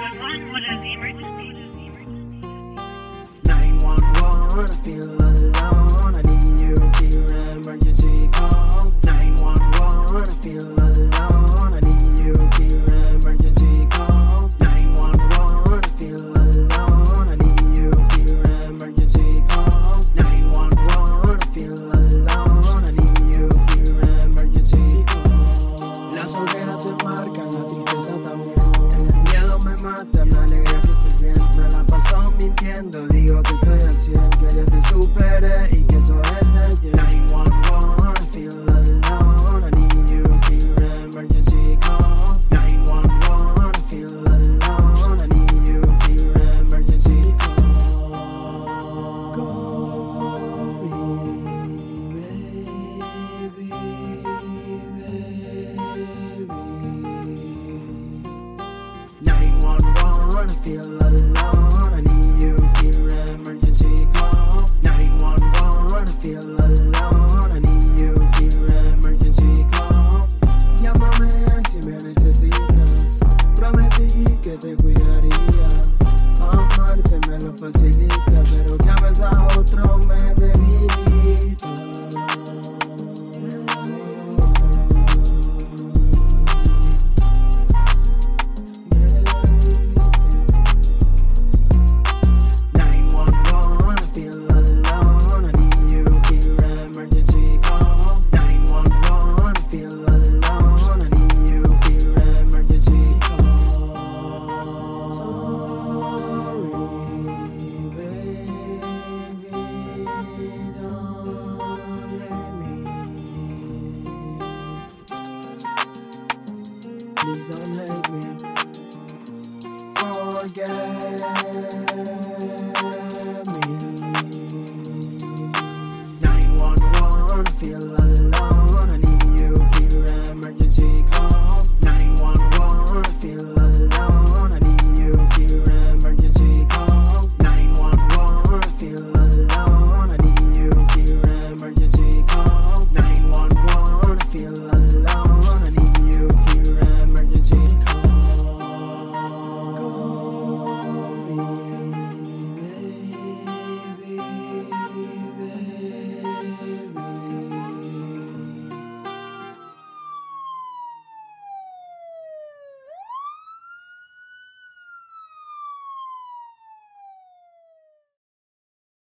911, what is the emergency? 911, I feel alone. Digo que estoy al 100, que te superé y que de 911, I feel alone, I need you here, emergency call. 911, I feel alone, I need you here, emergency call. Call me, baby, baby. 911, I feel alone. Facilita, pero que ames a otro me debilita. Please don't hate me. Forget